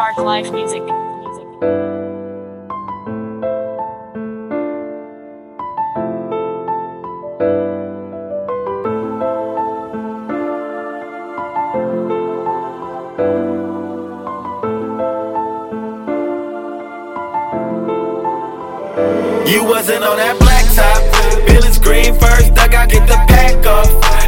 Shark Life Music. You wasn't on that black top. Bill green first, I got to get the pack off.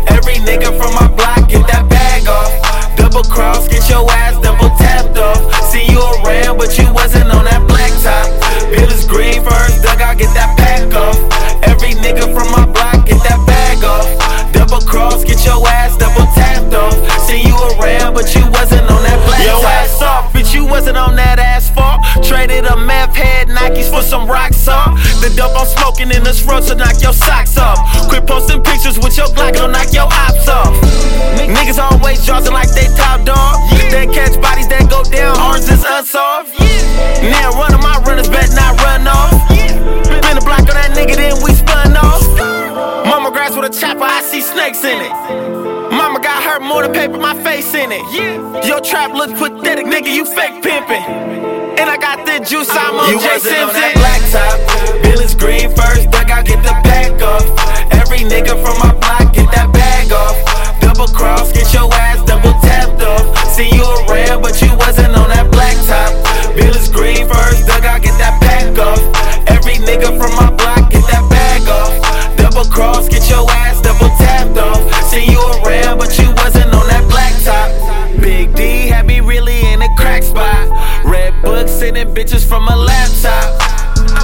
Nikes for some rocks, huh? The dope I'm smoking in this road to knock your socks off. Quit posting pictures with your Glock, it'll knock your ops off. Niggas always jawsing like they top dog. They catch bodies that go down, ours is unsolved. Now one of my runners bet not run off. Been a block on that nigga, then we spun off. Mama grass with a chopper, I see snakes in it. Mama got hurt more than paper, my face in it. Your trap looks pathetic, nigga, you fake pimpin'. Juice, I'm on You wasn't on that black top. Bitches from a laptop.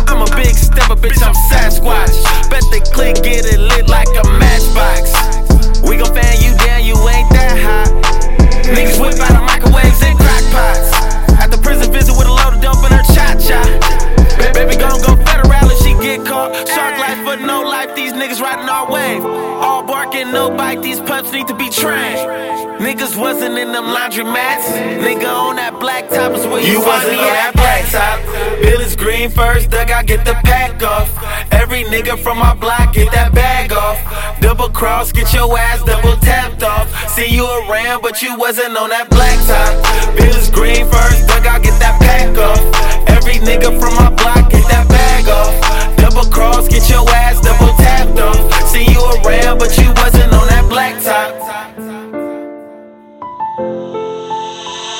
I'm a big stepper, bitch, I'm Sasquatch. Bet the barking, no bite, these pups need to be trained. Niggas wasn't in them laundromats. Nigga on that black top is where you, You wasn't on at. that black top. Bill is green first, I got get the pack off. Every nigga from my block get that bag off. Double cross, get your ass double tapped off. See you around, but you wasn't on that black top. Bill is green first,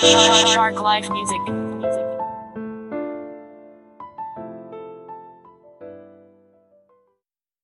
Shark Life Music.